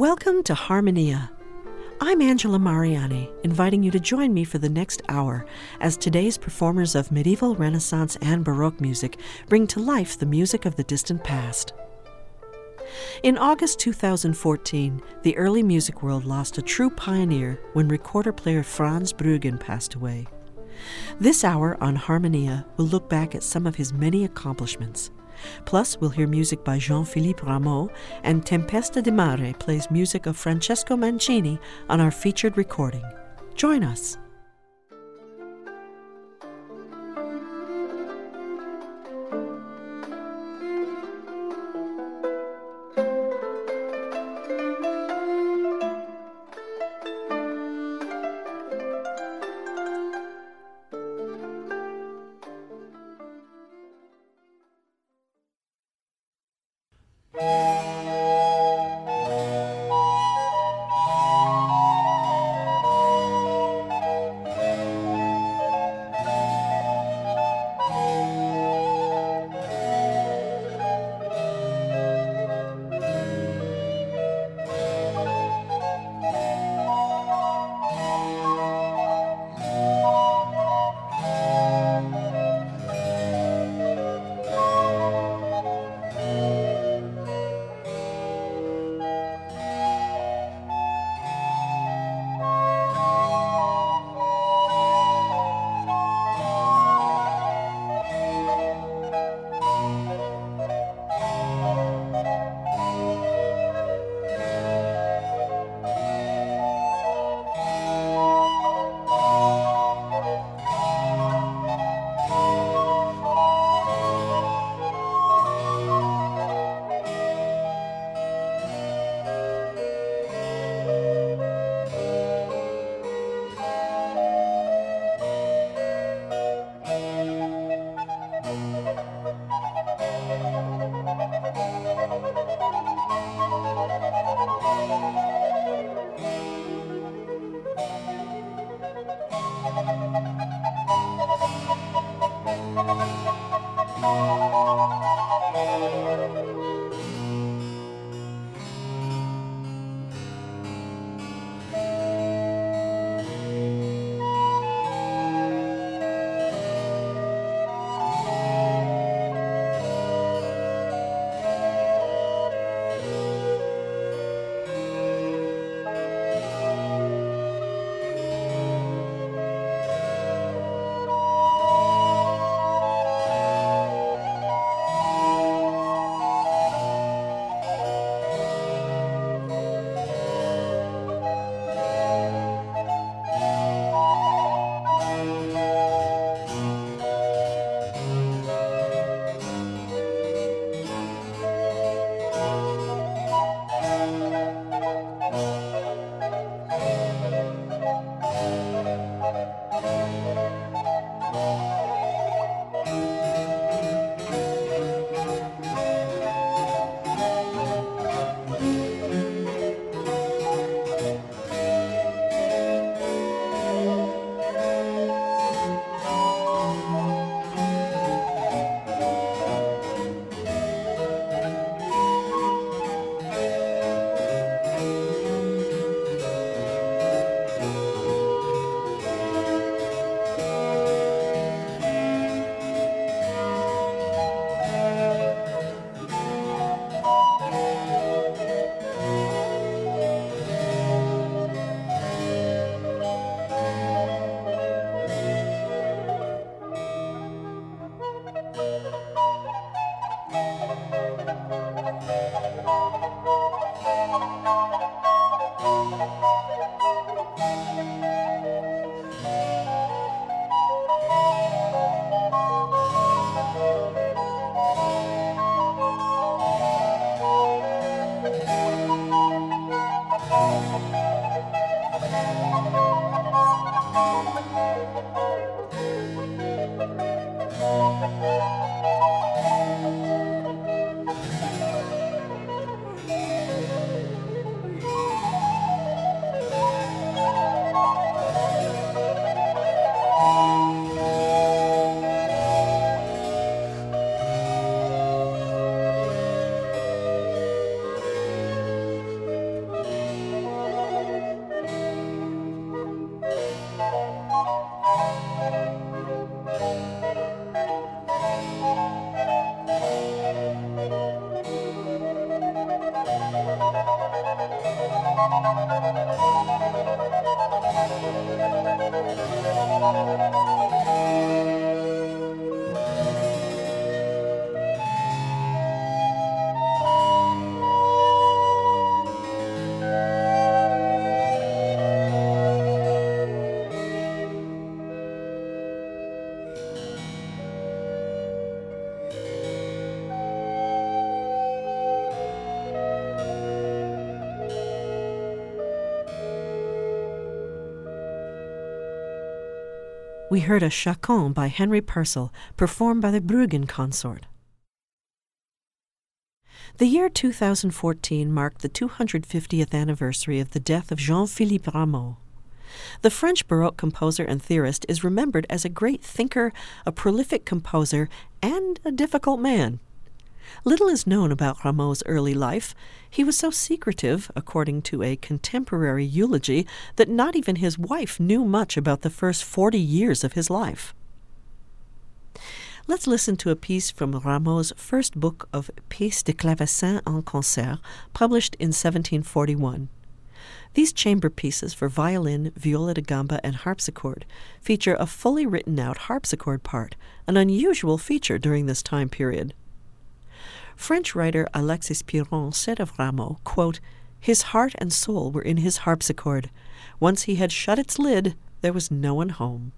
Welcome to Harmonia. I'm Angela Mariani, inviting you to join me for the next hour as today's performers of medieval, Renaissance, and Baroque music bring to life the music of the distant past. In August 2014, the early music world lost a true pioneer when recorder player Frans Brüggen passed away. This hour on Harmonia will look back at some of his many accomplishments. Plus, we'll hear music by Jean Philippe Rameau, and Tempesta di Mare plays music of Francesco Mancini on our featured recording. Join us. We heard a Chaconne by Henry Purcell, performed by the Bruggen Consort. The year 2014 marked the 250th anniversary of the death of Jean Philippe Rameau. The French Baroque composer and theorist is remembered as a great thinker, a prolific composer, and a difficult man. Little is known about Rameau's early life. He was so secretive, according to a contemporary eulogy, that not even his wife knew much about the first 40 years of his life. Let's listen to a piece from Rameau's first book of Pièces de clavecin en concert, published in 1741. These chamber pieces for violin, viola da gamba, and harpsichord feature a fully written out harpsichord part, an unusual feature during this time period. French writer Alexis Piron said of Rameau, quote, His heart and soul were in his harpsichord. Once he had shut its lid, there was no one home.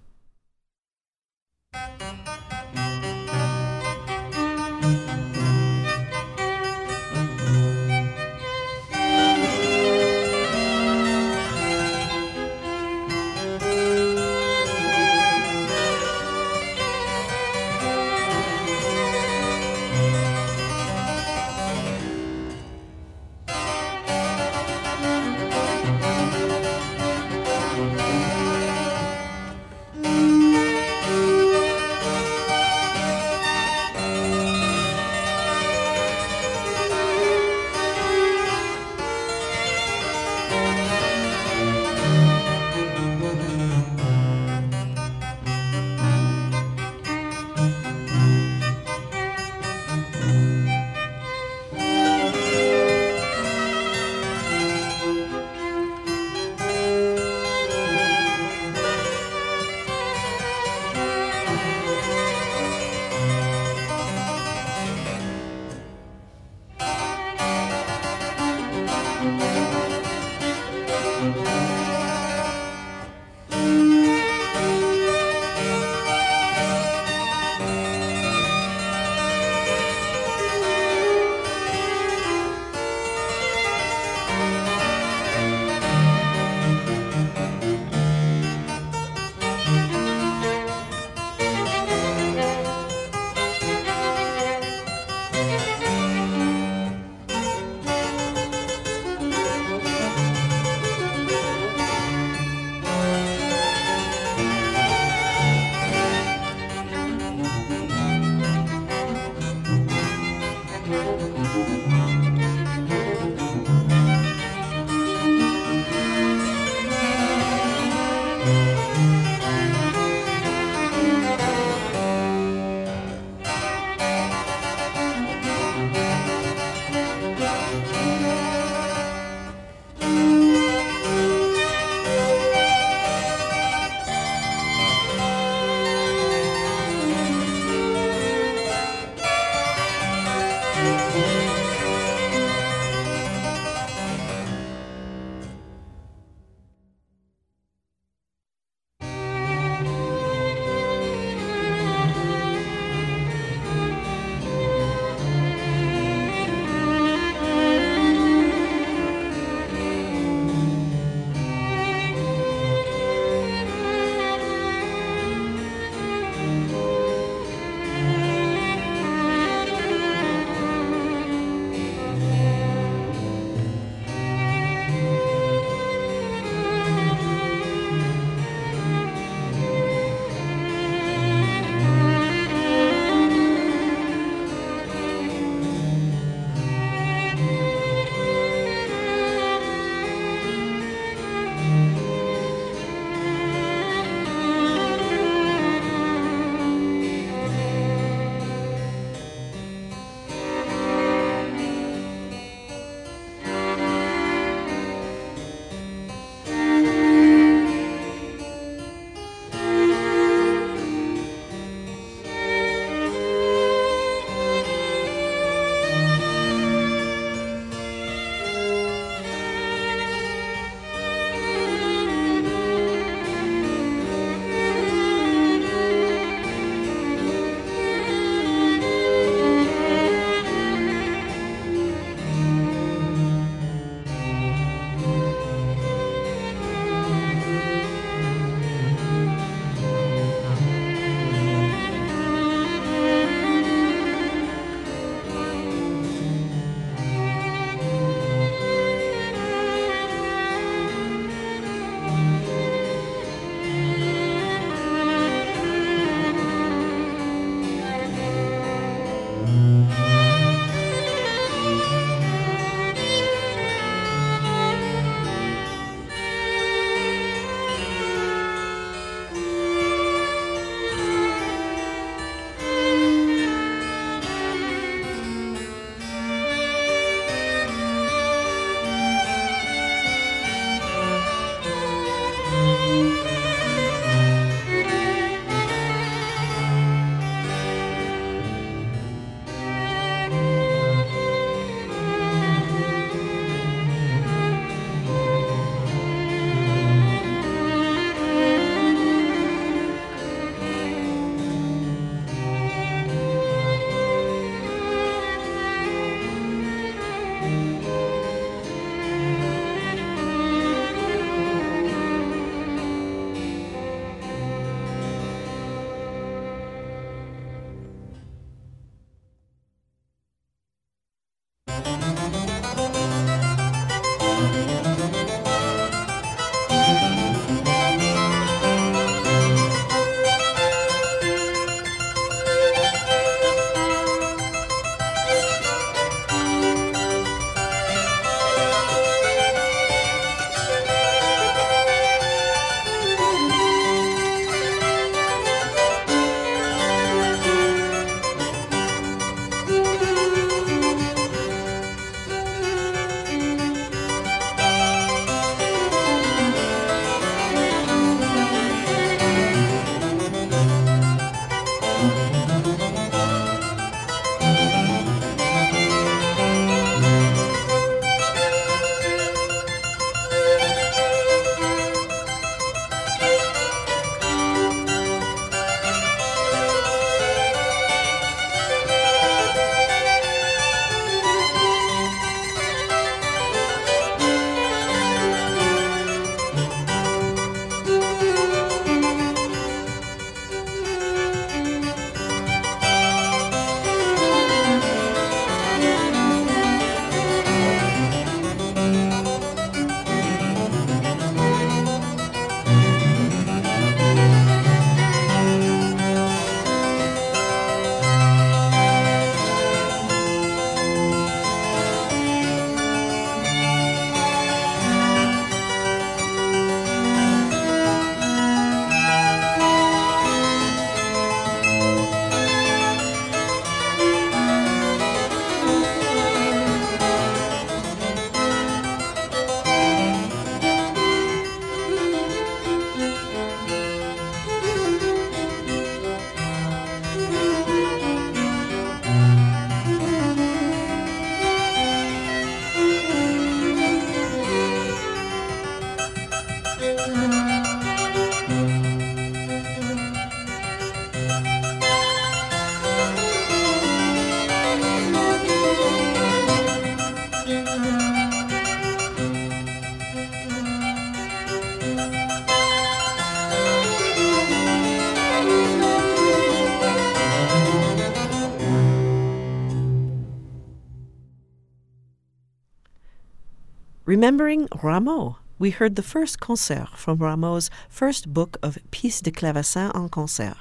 Remembering Rameau, we heard the first concert from Rameau's first book of Pièces de clavecin en concert,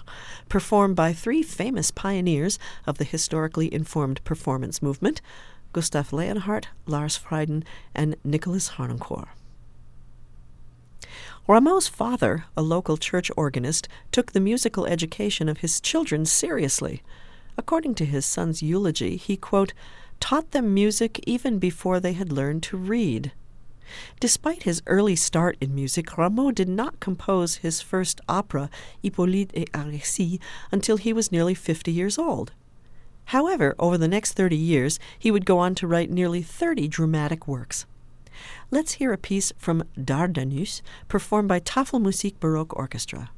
performed by three famous pioneers of the historically informed performance movement Gustav Leonhardt, Frans Brüggen, and Nicholas Harnoncourt. Rameau's father, a local church organist, took the musical education of his children seriously. According to his son's eulogy, he, quote, taught them music even before they had learned to read. Despite his early start in music, Rameau did not compose his first opera, Hippolyte et Aricie, until he was nearly 50 years old. However, over the next 30 years, he would go on to write nearly 30 dramatic works. Let's hear a piece from Dardanus, performed by Tafelmusik Baroque Orchestra.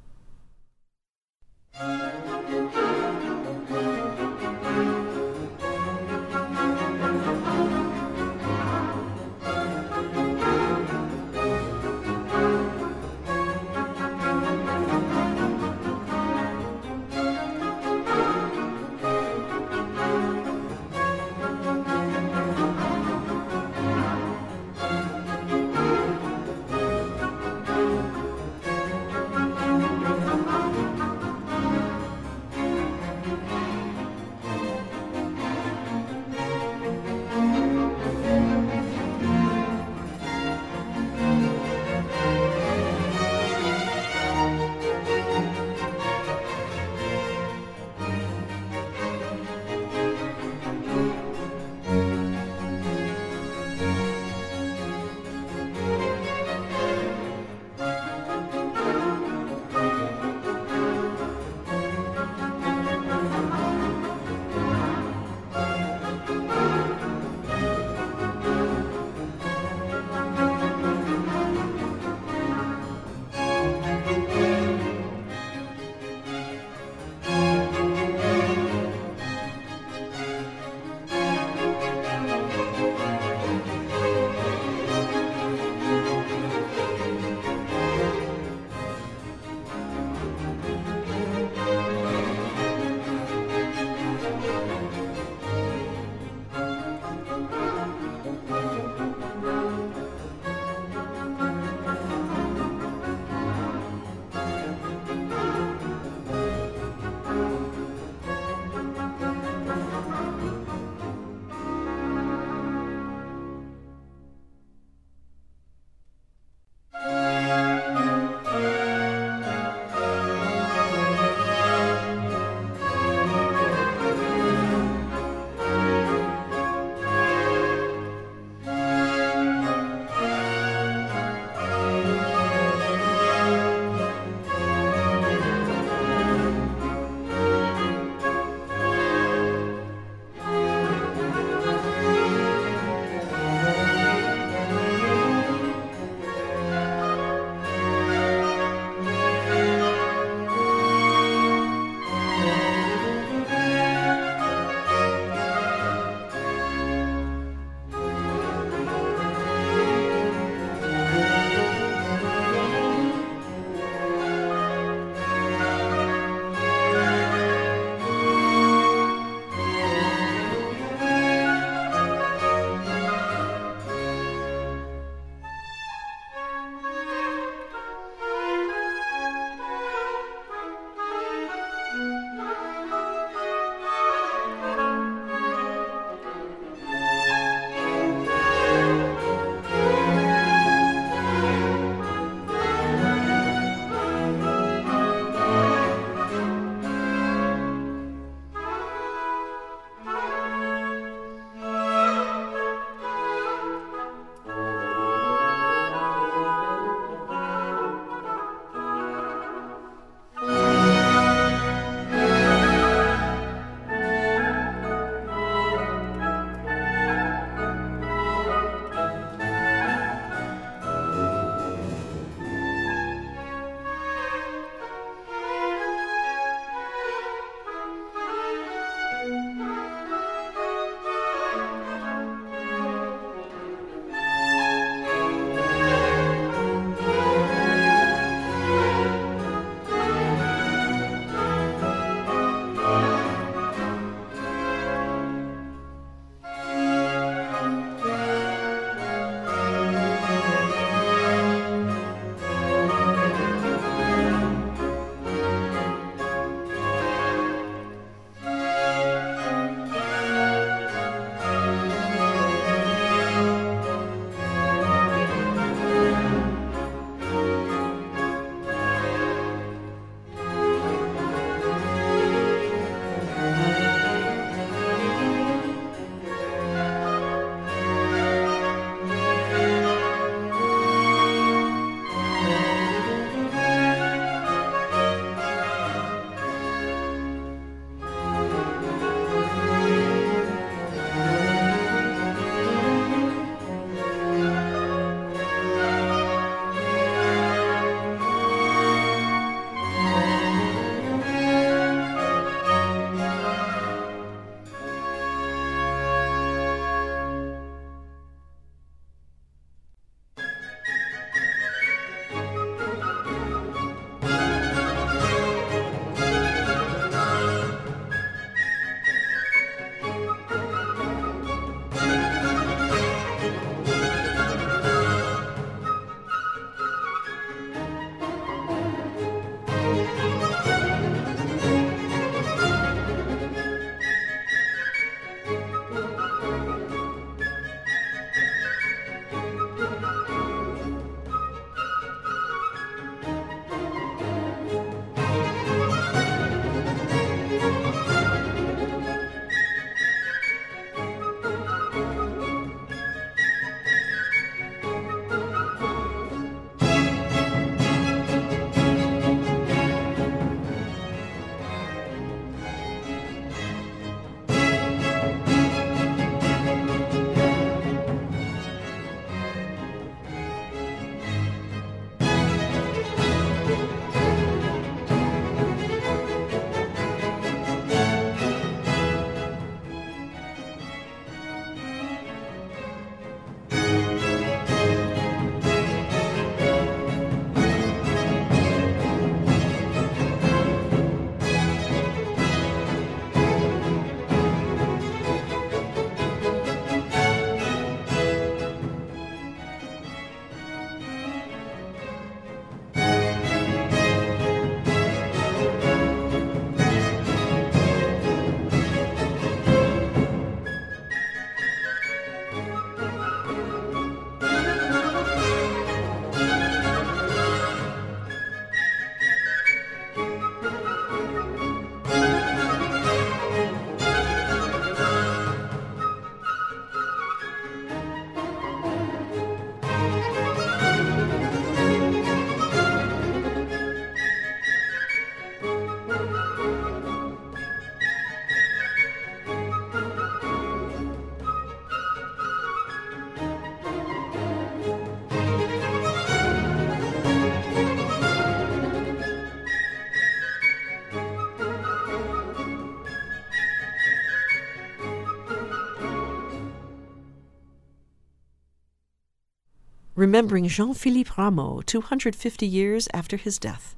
Remembering Jean Philippe Rameau 250 years after his death.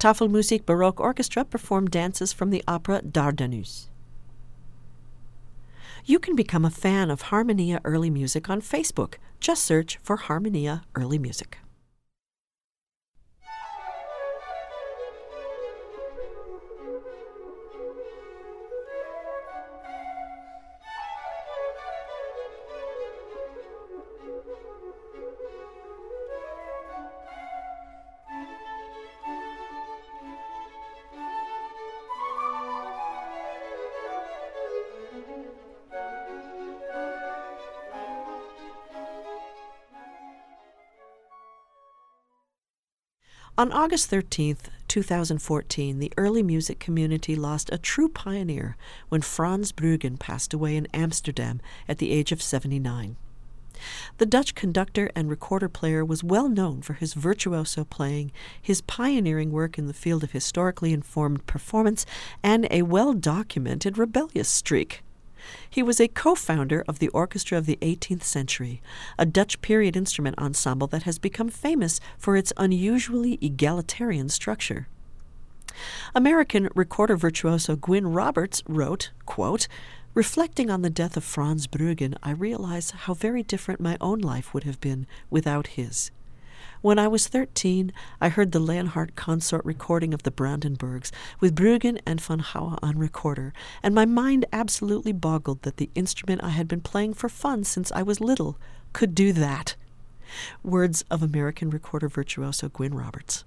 Tafelmusik Baroque Orchestra performed dances from the opera Dardanus. You can become a fan of Harmonia Early Music on Facebook. Just search for Harmonia Early Music. On August 13th, 2014, the early music community lost a true pioneer when Frans Bruggen passed away in Amsterdam at the age of 79. The Dutch conductor and recorder player was well known for his virtuoso playing, his pioneering work in the field of historically informed performance, and a well documented rebellious streak. He was a co founder of the Orchestra of the 18th Century, a Dutch period instrument ensemble that has become famous for its unusually egalitarian structure. American recorder virtuoso Gwyn Roberts wrote, quote, Reflecting on the death of Frans Bruggen, I realize how very different my own life would have been without his. When I was 13, I heard the Leonhardt consort recording of the Brandenburgs with Bruggen and van Hauwe on recorder, and my mind absolutely boggled that the instrument I had been playing for fun since I was little could do that. Words of American recorder virtuoso Gwyn Roberts.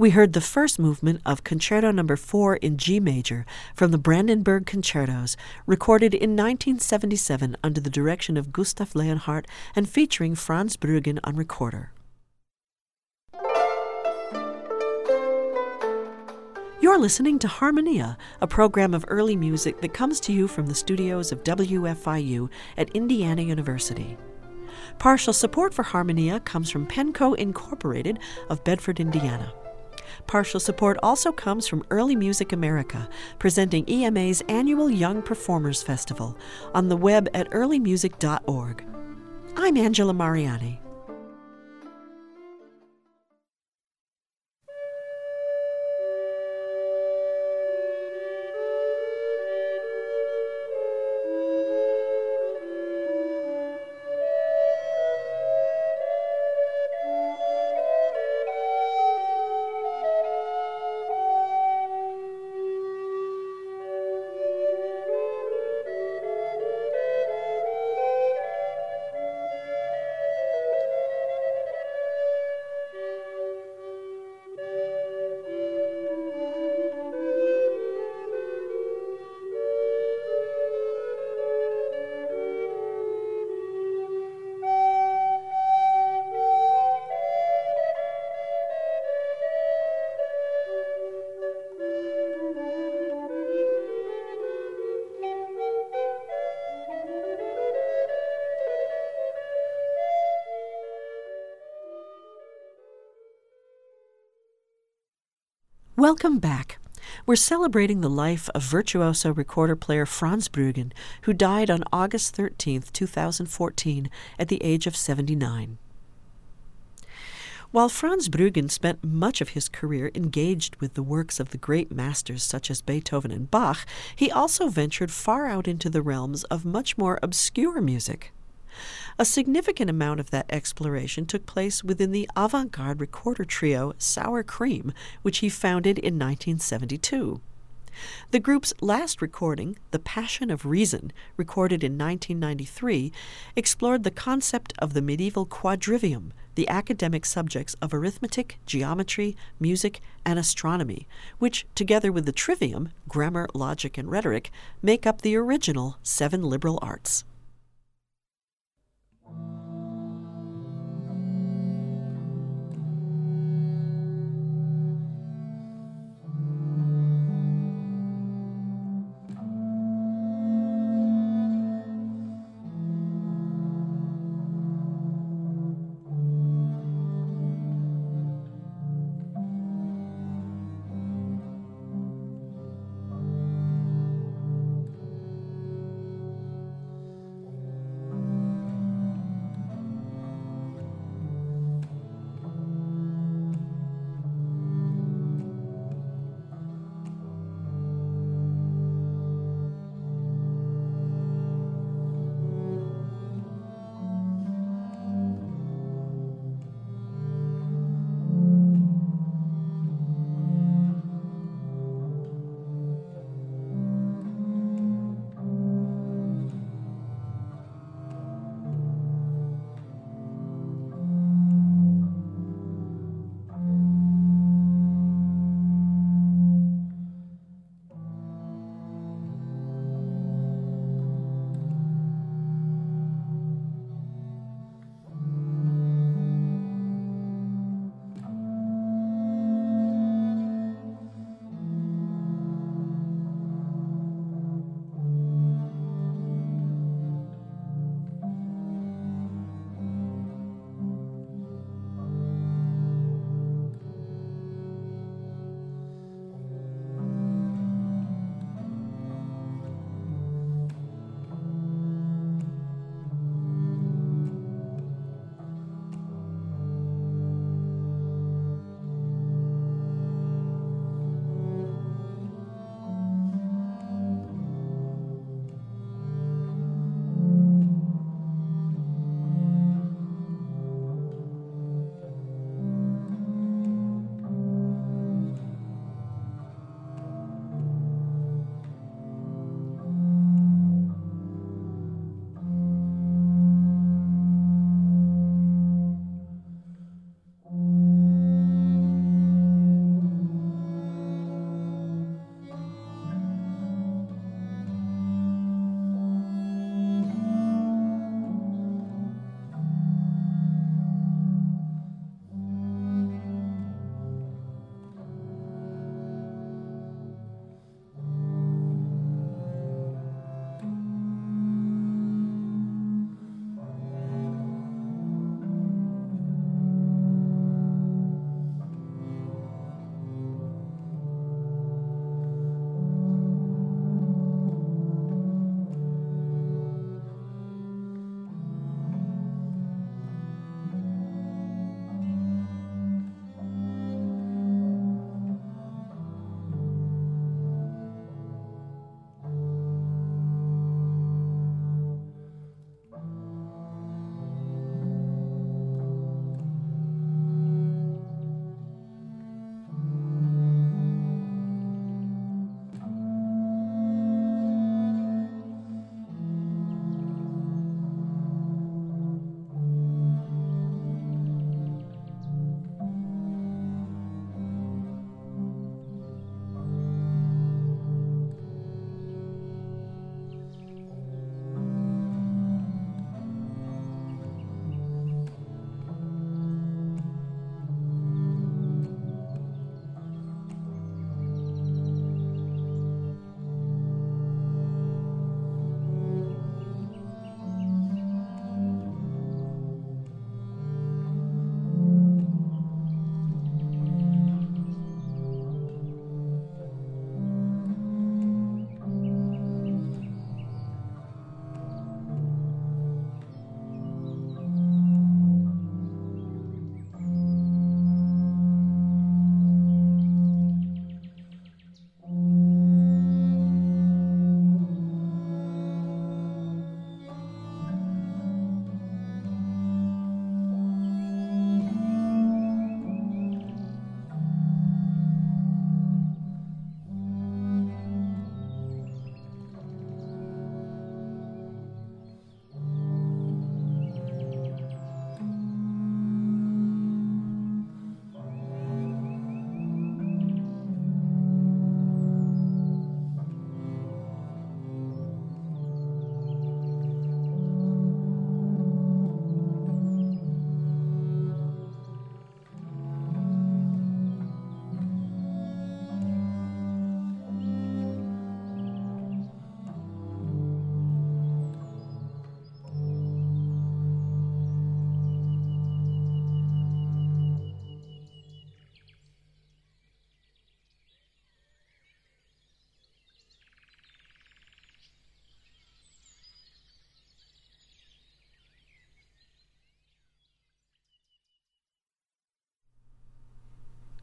We heard the first movement of Concerto no. 4 in G major from the Brandenburg Concertos, recorded in 1977 under the direction of Gustav Leonhardt and featuring Frans Brüggen on recorder. You're listening to Harmonia, a program of early music that comes to you from the studios of WFIU at Indiana University. Partial support for Harmonia comes from Penco Incorporated of Bedford, Indiana. Partial support also comes from Early Music America, presenting EMA's annual Young Performers Festival on the web at earlymusic.org. I'm Angela Mariani. Welcome back. We're celebrating the life of virtuoso recorder player Frans Brüggen, who died on August 13, 2014, at the age of 79. While Frans Brüggen spent much of his career engaged with the works of the great masters such as Beethoven and Bach, he also ventured far out into the realms of much more obscure music. A significant amount of that exploration took place within the avant garde recorder trio Sour Cream, which he founded in 1972. The group's last recording, The Passion of Reason, recorded in 1993, explored the concept of the medieval quadrivium, the academic subjects of arithmetic, geometry, music, and astronomy, which, together with the trivium, grammar, logic, and rhetoric, make up the original seven liberal arts.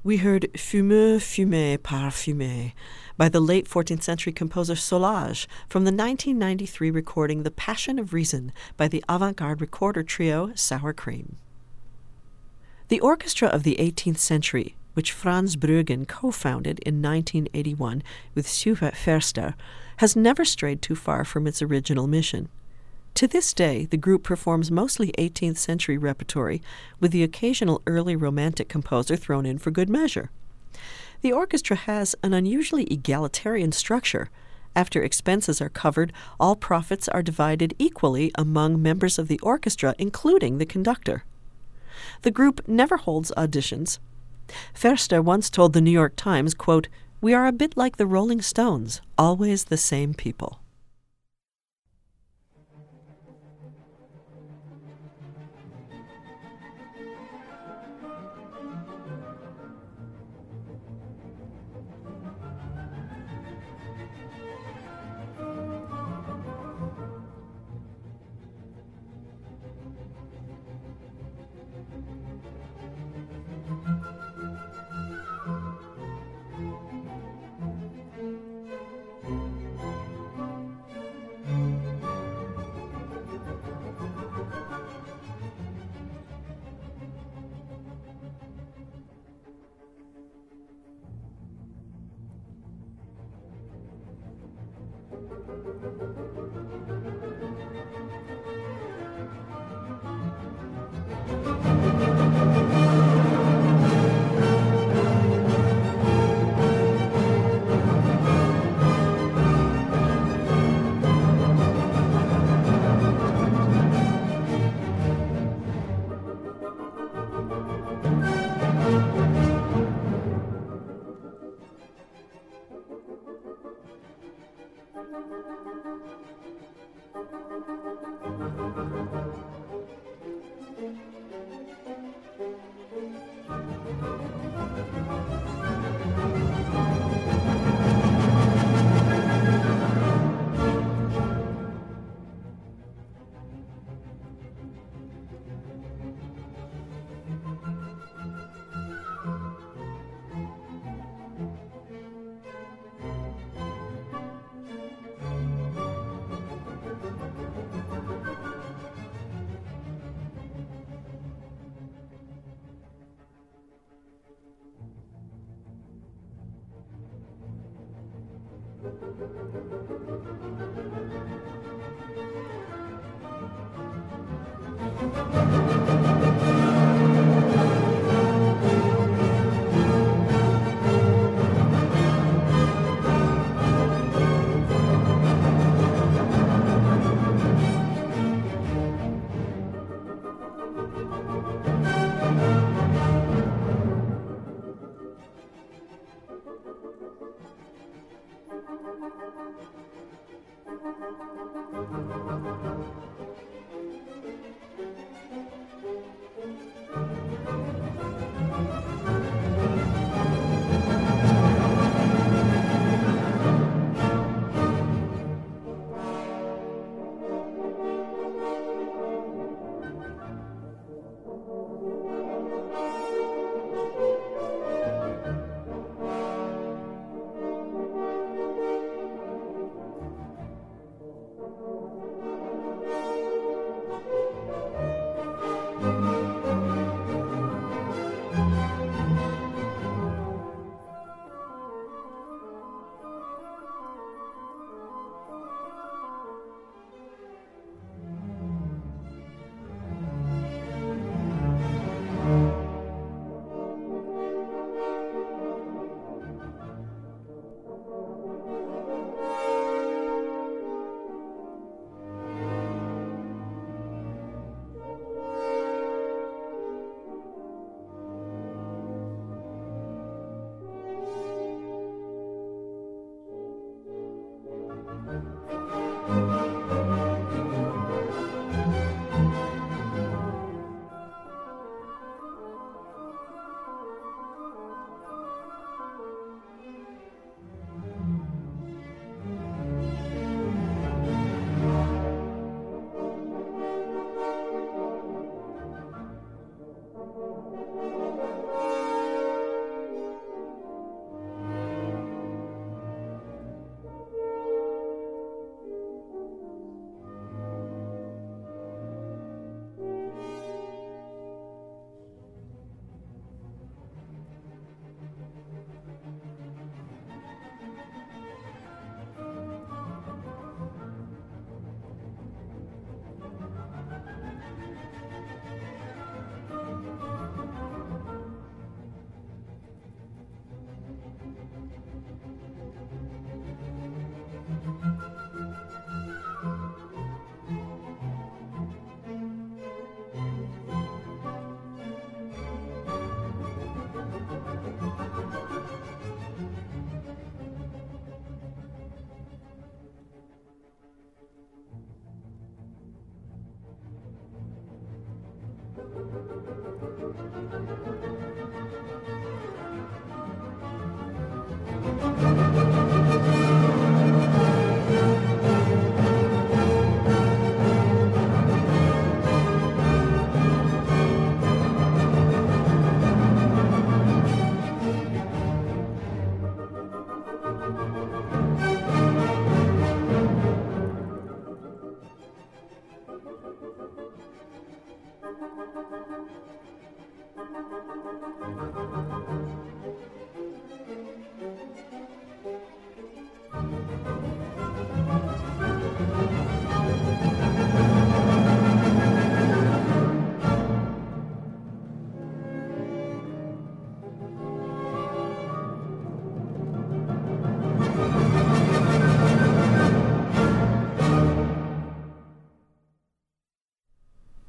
We heard Fumeux, Fumé, Parfumé by the late 14th century composer Solage from the 1993 recording The Passion of Reason by the avant garde recorder trio Sour Cream. The orchestra of the 18th century, which Frans Brüggen co founded in 1981 with Sjoerd Verster, has never strayed too far from its original mission. To this day, the group performs mostly 18th century repertory, with the occasional early Romantic composer thrown in for good measure. The orchestra has an unusually egalitarian structure. After expenses are covered, all profits are divided equally among members of the orchestra, including the conductor. The group never holds auditions. Verster once told the New York Times, quote, We are a bit like the Rolling Stones, always the same people.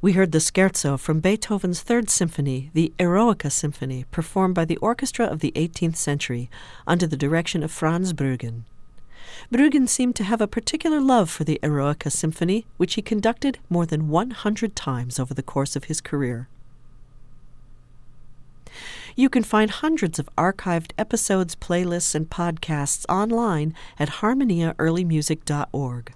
We heard the scherzo from Beethoven's Third Symphony, the Eroica Symphony, performed by the orchestra of the 18th century under the direction of Frans Brüggen. Brüggen seemed to have a particular love for the Eroica Symphony, which he conducted more than 100 times over the course of his career. You can find hundreds of archived episodes, playlists, and podcasts online at harmoniaearlymusic.org.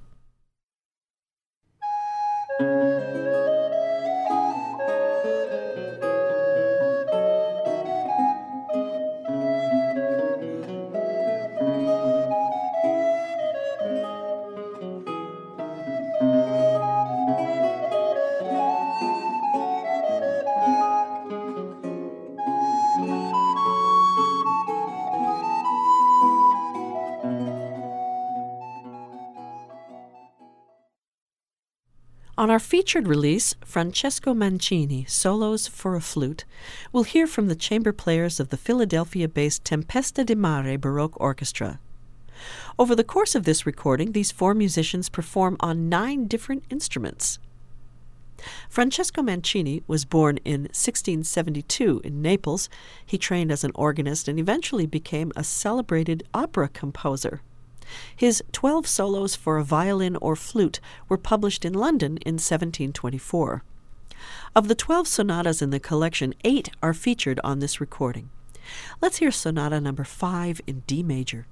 On our featured release, Francesco Mancini, Solos for a Flute, we'll hear from the chamber players of the Philadelphia based Tempesta di Mare Baroque Orchestra. Over the course of this recording, these four musicians perform on nine different instruments. Francesco Mancini was born in 1672 in Naples. He trained as an organist and eventually became a celebrated opera composer. His Twelve Solos for a Violin or Flute were published in London in 1724. Of the 12 sonatas in the collection, eight are featured on this recording. Let's hear Sonata number 5 in D major.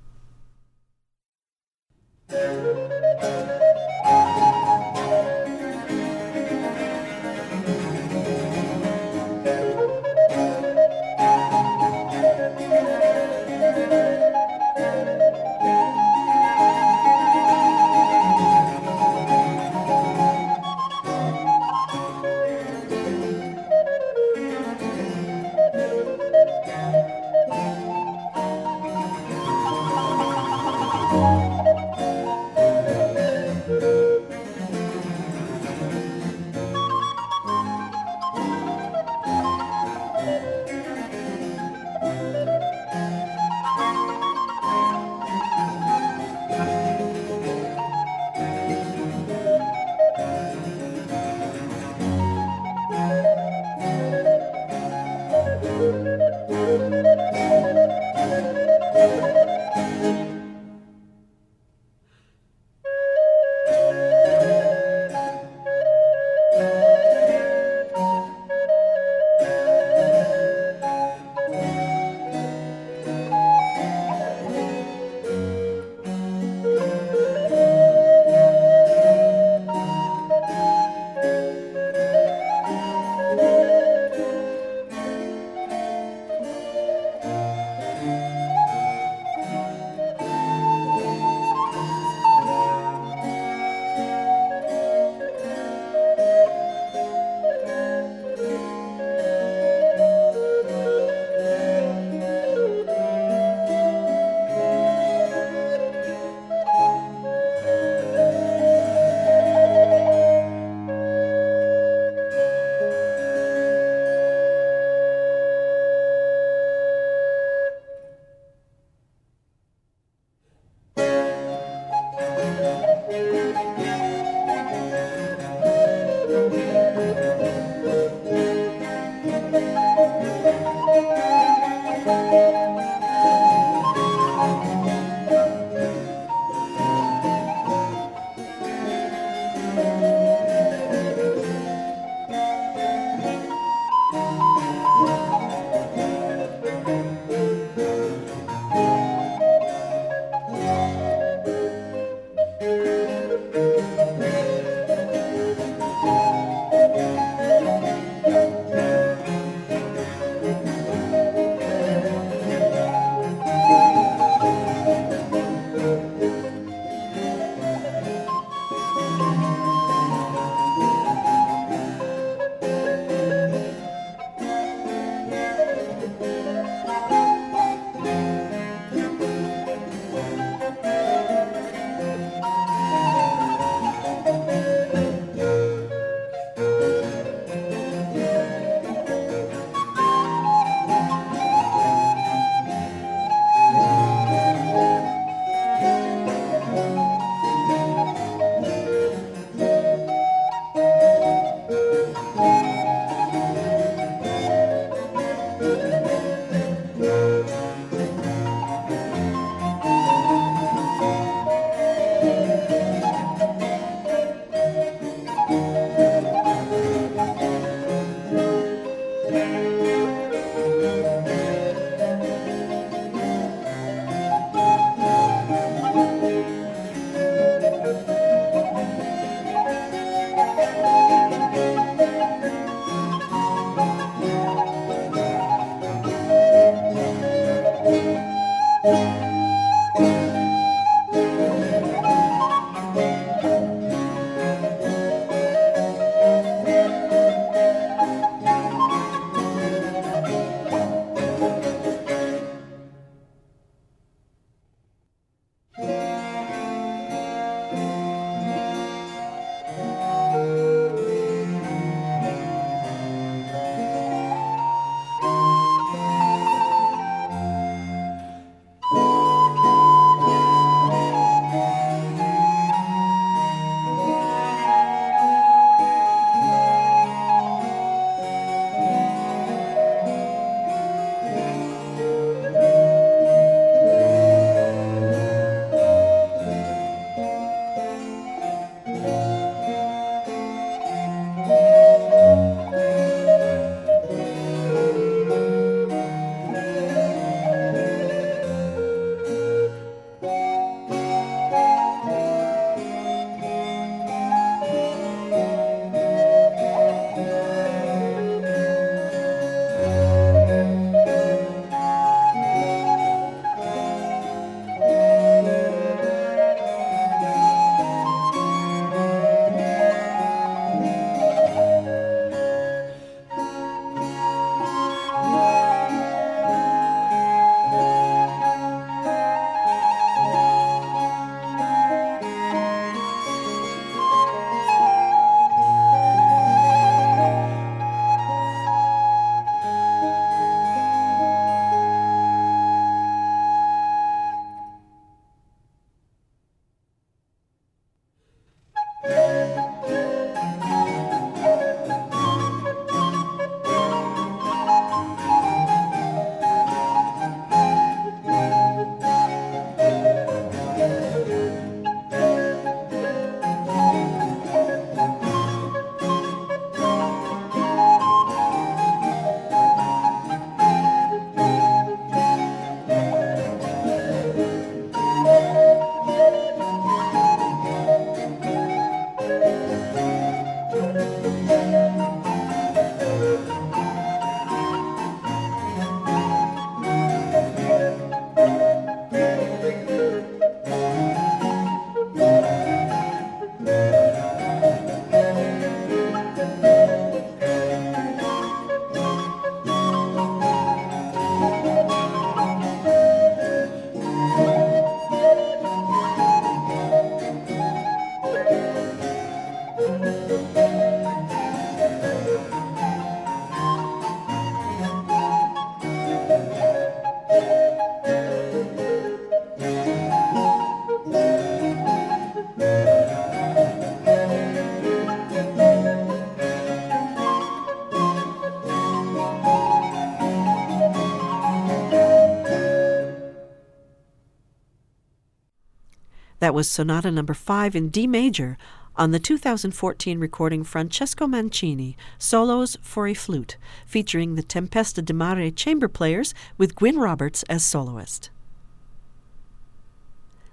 That was Sonata Number 5 in D major on the 2014 recording Francesco Mancini, Solos for a Flute, featuring the Tempesta di Mare chamber players with Gwyn Roberts as soloist.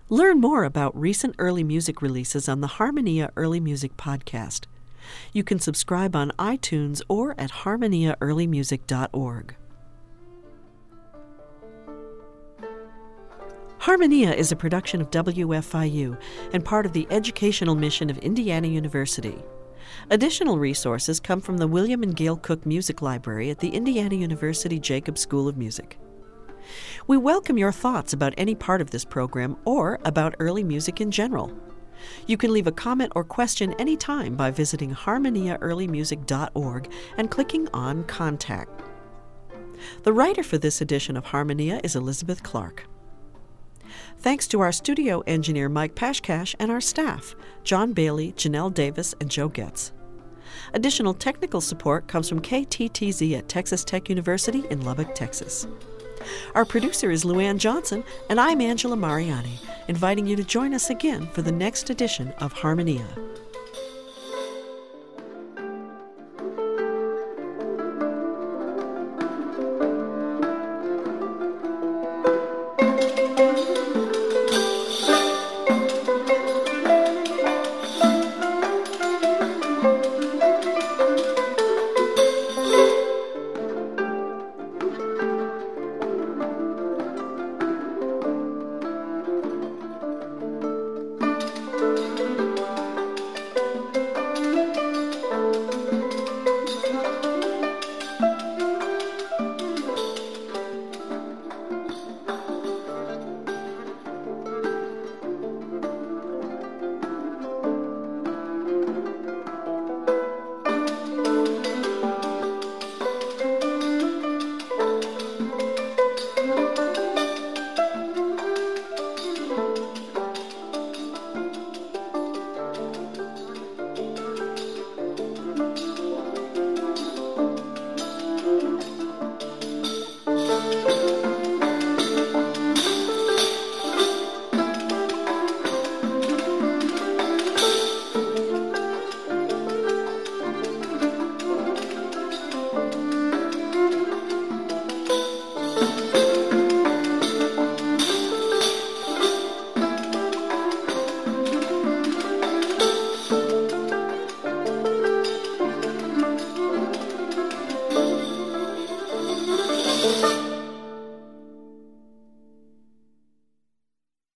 Learn more about recent early music releases on the Harmonia Early Music podcast. You can subscribe on iTunes or at harmoniaearlymusic.org. Harmonia is a production of WFIU and part of the educational mission of Indiana University. Additional resources come from the William and Gail Cook Music Library at the Indiana University Jacobs School of Music. We welcome your thoughts about any part of this program or about early music in general. You can leave a comment or question anytime by visiting harmoniaearlymusic.org and clicking on Contact. The writer for this edition of Harmonia is Elizabeth Clark. Thanks to our studio engineer Mike Pashkash and our staff, John Bailey, Janelle Davis, and Joe Getz. Additional technical support comes from KTTZ at Texas Tech University in Lubbock, Texas. Our producer is Luann Johnson, and I'm Angela Mariani, inviting you to join us again for the next edition of Harmonia.